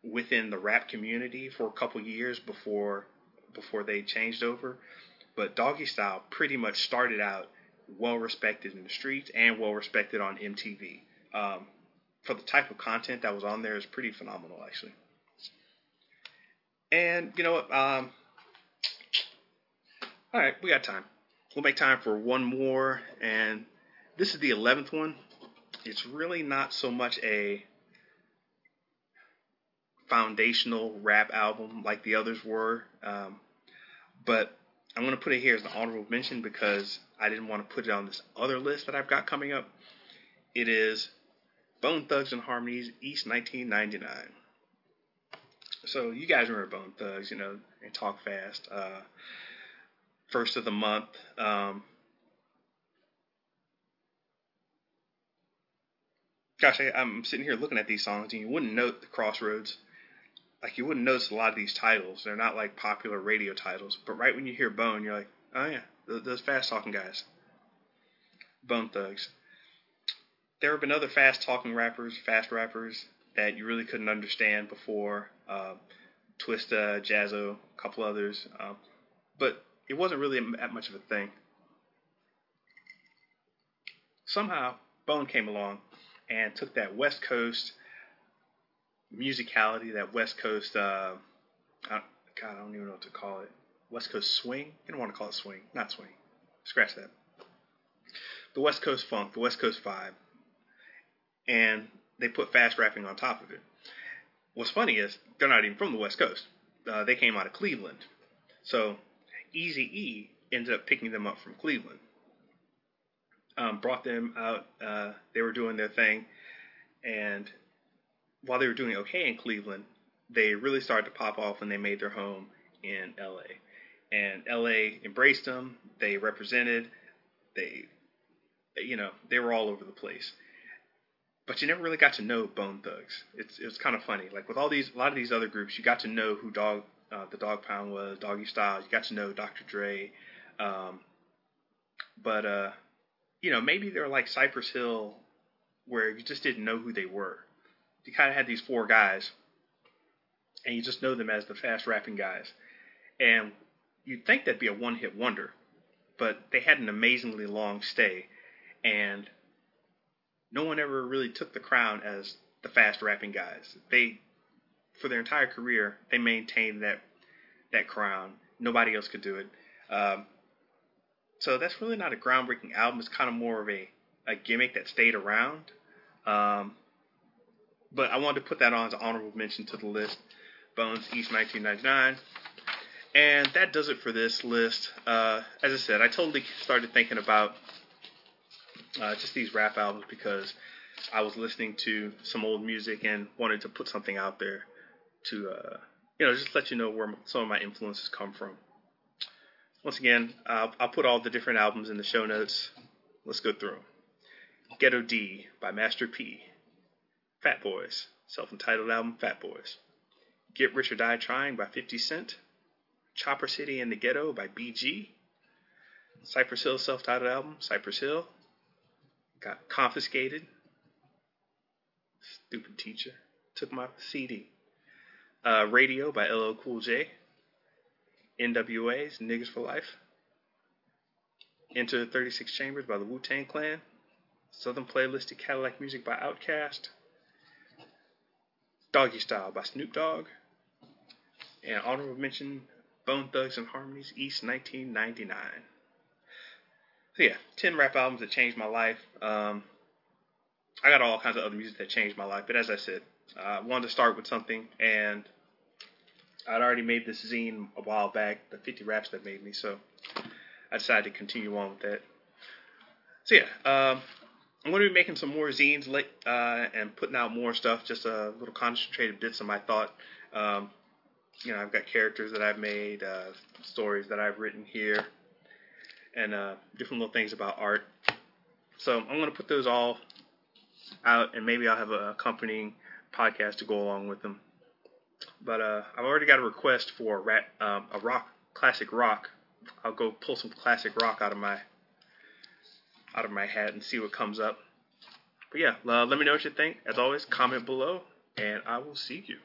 within the rap community for a couple years before before they changed over. But Doggy Style pretty much started out well respected in the streets and well respected on MTV. Um, for the type of content that was on there is pretty phenomenal actually. And you know what? Um, all right, we got time. We'll make time for one more, and this is the eleventh one. It's really not so much a foundational rap album like the others were. Um, but I'm going to put it here as an honorable mention because I didn't want to put it on this other list that I've got coming up. It is Bone Thugs and Harmonies East 1999. So you guys remember Bone Thugs, you know, and talk fast. Uh, first of the month. Um, gosh, I, am sitting here looking at these songs, and you wouldn't note the crossroads like you wouldn't notice a lot of these titles. They're not like popular radio titles. But right when you hear Bone, you're like, oh yeah, those fast talking guys, Bone Thugs. There have been other fast talking rappers, fast rappers that you really couldn't understand before. Uh, Twista, Jaz-O, a couple others, um, but it wasn't really that much of a thing. Somehow, Bone came along and took that West Coast musicality, that West Coast, uh, I, God, I don't even know what to call it. West Coast swing. You don't want to call it swing, not swing. Scratch that. The West Coast funk, the West Coast vibe, and they put fast rapping on top of it. What's funny is they're not even from the West Coast. Uh, they came out of Cleveland, so Easy E ended up picking them up from Cleveland. Um, brought them out. Uh, they were doing their thing, and while they were doing okay in Cleveland, they really started to pop off when they made their home in LA. And LA embraced them. They represented. They, you know, they were all over the place. But you never really got to know Bone Thugs. It's it was kind of funny. Like with all these, a lot of these other groups, you got to know who Dog, uh, the Dogg Pound was, Doggy Style. You got to know Dr. Dre. Um, but uh, you know, maybe they're like Cypress Hill, where you just didn't know who they were you kind of had these four guys, and you just know them as the fast rapping guys. And you'd think that'd be a one hit wonder, but they had an amazingly long stay, and no one ever really took the crown as the fast rapping guys. They, for their entire career, they maintained that that crown. Nobody else could do it. Um, so that's really not a groundbreaking album. It's kind of more of a, a gimmick that stayed around. Um, but I wanted to put that on as an honorable mention to the list. Bones East 1999. And that does it for this list. Uh, as I said, I totally started thinking about uh, just these rap albums because I was listening to some old music and wanted to put something out there to, uh, you know, just let you know where some of my influences come from. Once again, I'll, I'll put all the different albums in the show notes. Let's go through them. Ghetto D by Master P. Fat Boys, self entitled album Fat Boys. Get Rich or Die Trying by 50 Cent. Chopper City in the Ghetto by BG. Cypress Hill self titled album, Cypress Hill. Got confiscated. Stupid teacher. Took my CD. Uh, Radio by LL Cool J. NWA's Niggas for Life. Enter the 36 Chambers by the Wu Tang Clan. Southern Playalistic Cadillac Music by Outkast. Doggy Style by Snoop Dogg. And honorable mention Bone Thugs and Harmonies East 1999. So yeah, 10 rap albums that changed my life. Um, I got all kinds of other music that changed my life, but as I said, I uh, wanted to start with something, and I'd already made this zine a while back, the 50 raps that made me, so I decided to continue on with that. So yeah, um, I'm going to be making some more zines uh, and putting out more stuff, just a little concentrated bits of my thought. Um, you know, I've got characters that I've made, uh, stories that I've written here, and uh, different little things about art. So I'm going to put those all out, and maybe I'll have an accompanying podcast to go along with them. But uh, I've already got a request for a, rat, um, a rock, classic rock. I'll go pull some classic rock out of my out of my hat and see what comes up. But yeah, uh, let me know what you think. As always, comment below, and I will see you.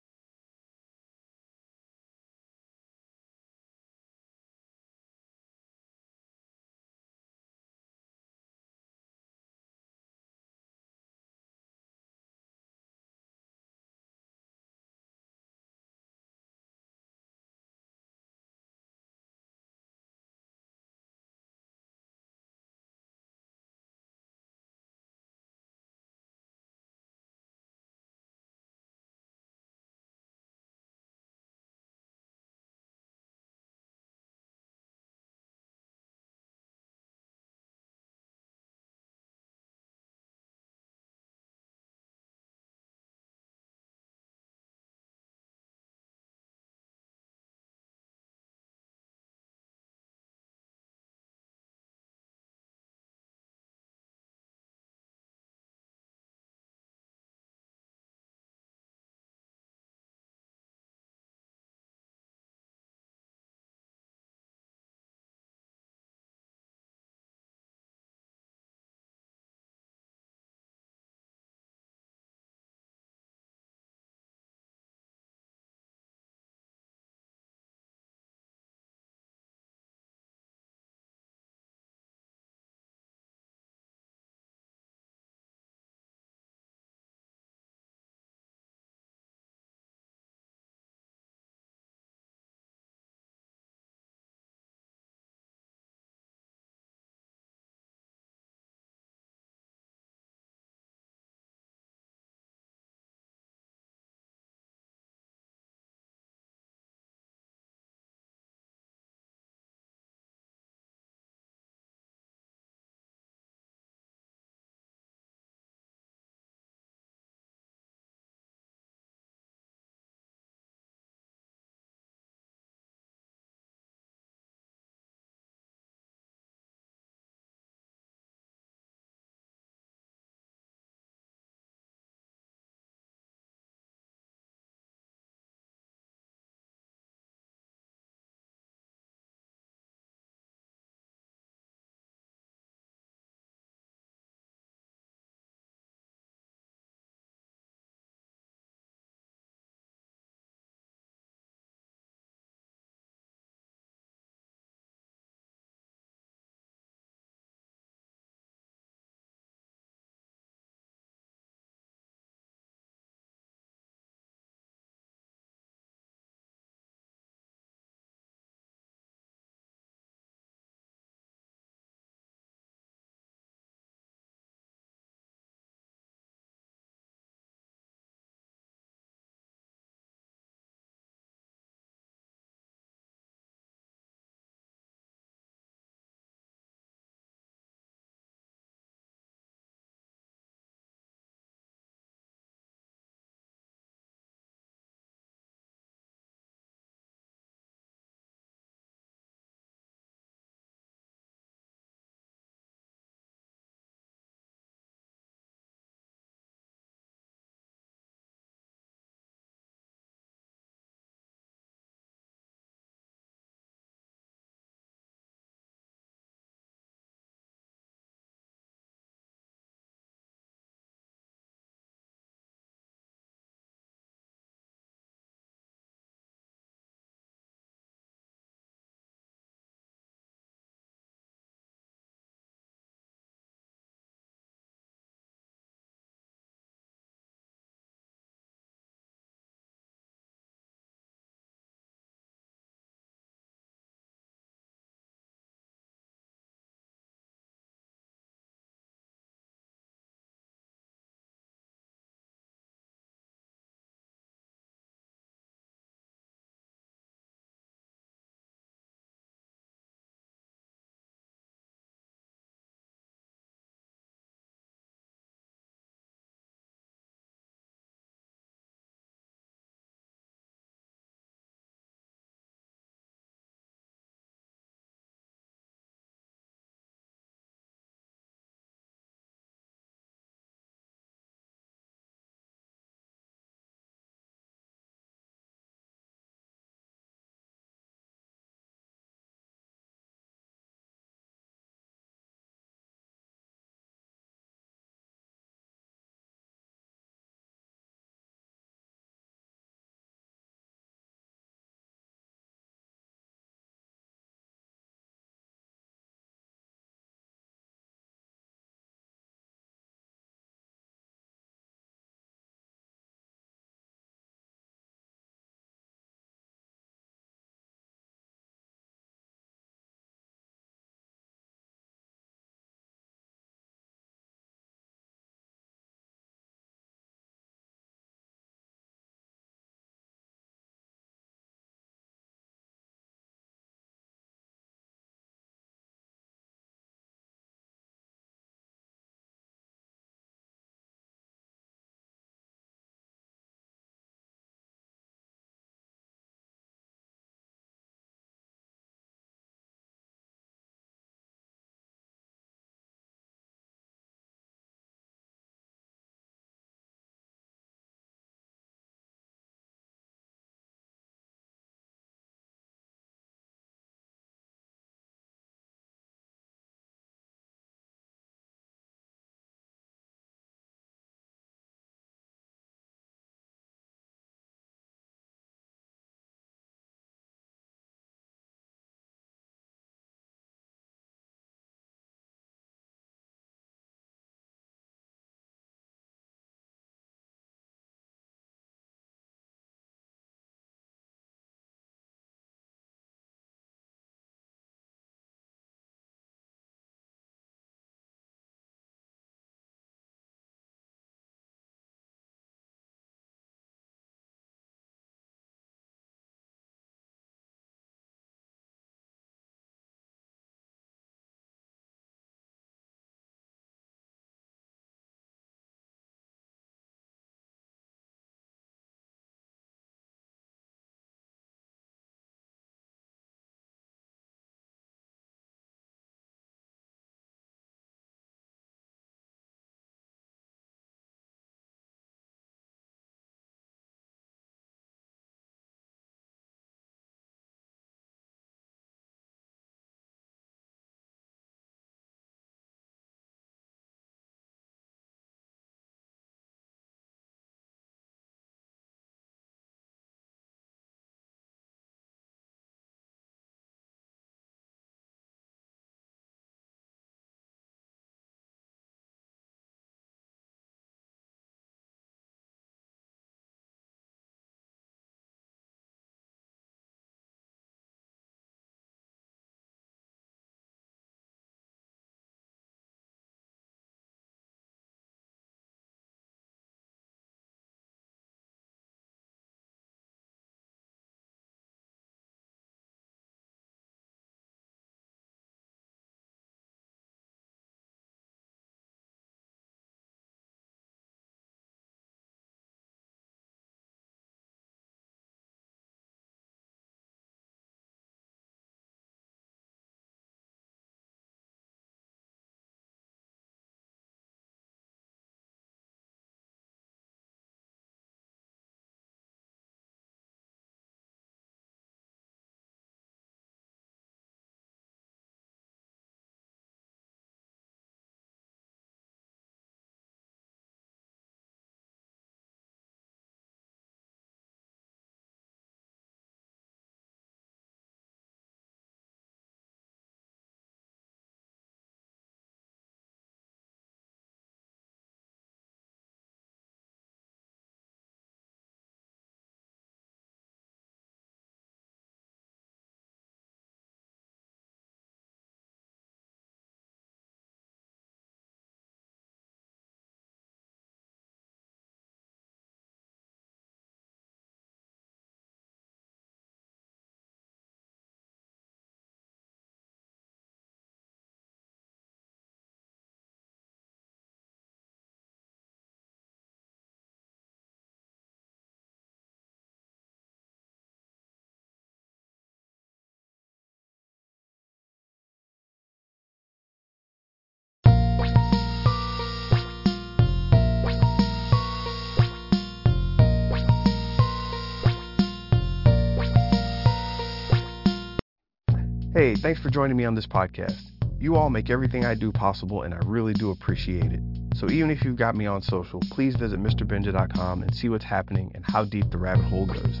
Hey, thanks for joining me on this podcast. You all make everything I do possible, and I really do appreciate it. So even if you've got me on social, please visit MrBenja.com and see what's happening and how deep the rabbit hole goes.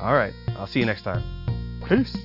All right, I'll see you next time. Peace.